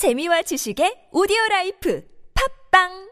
재미와 지식의 오디오 라이프. 팝빵!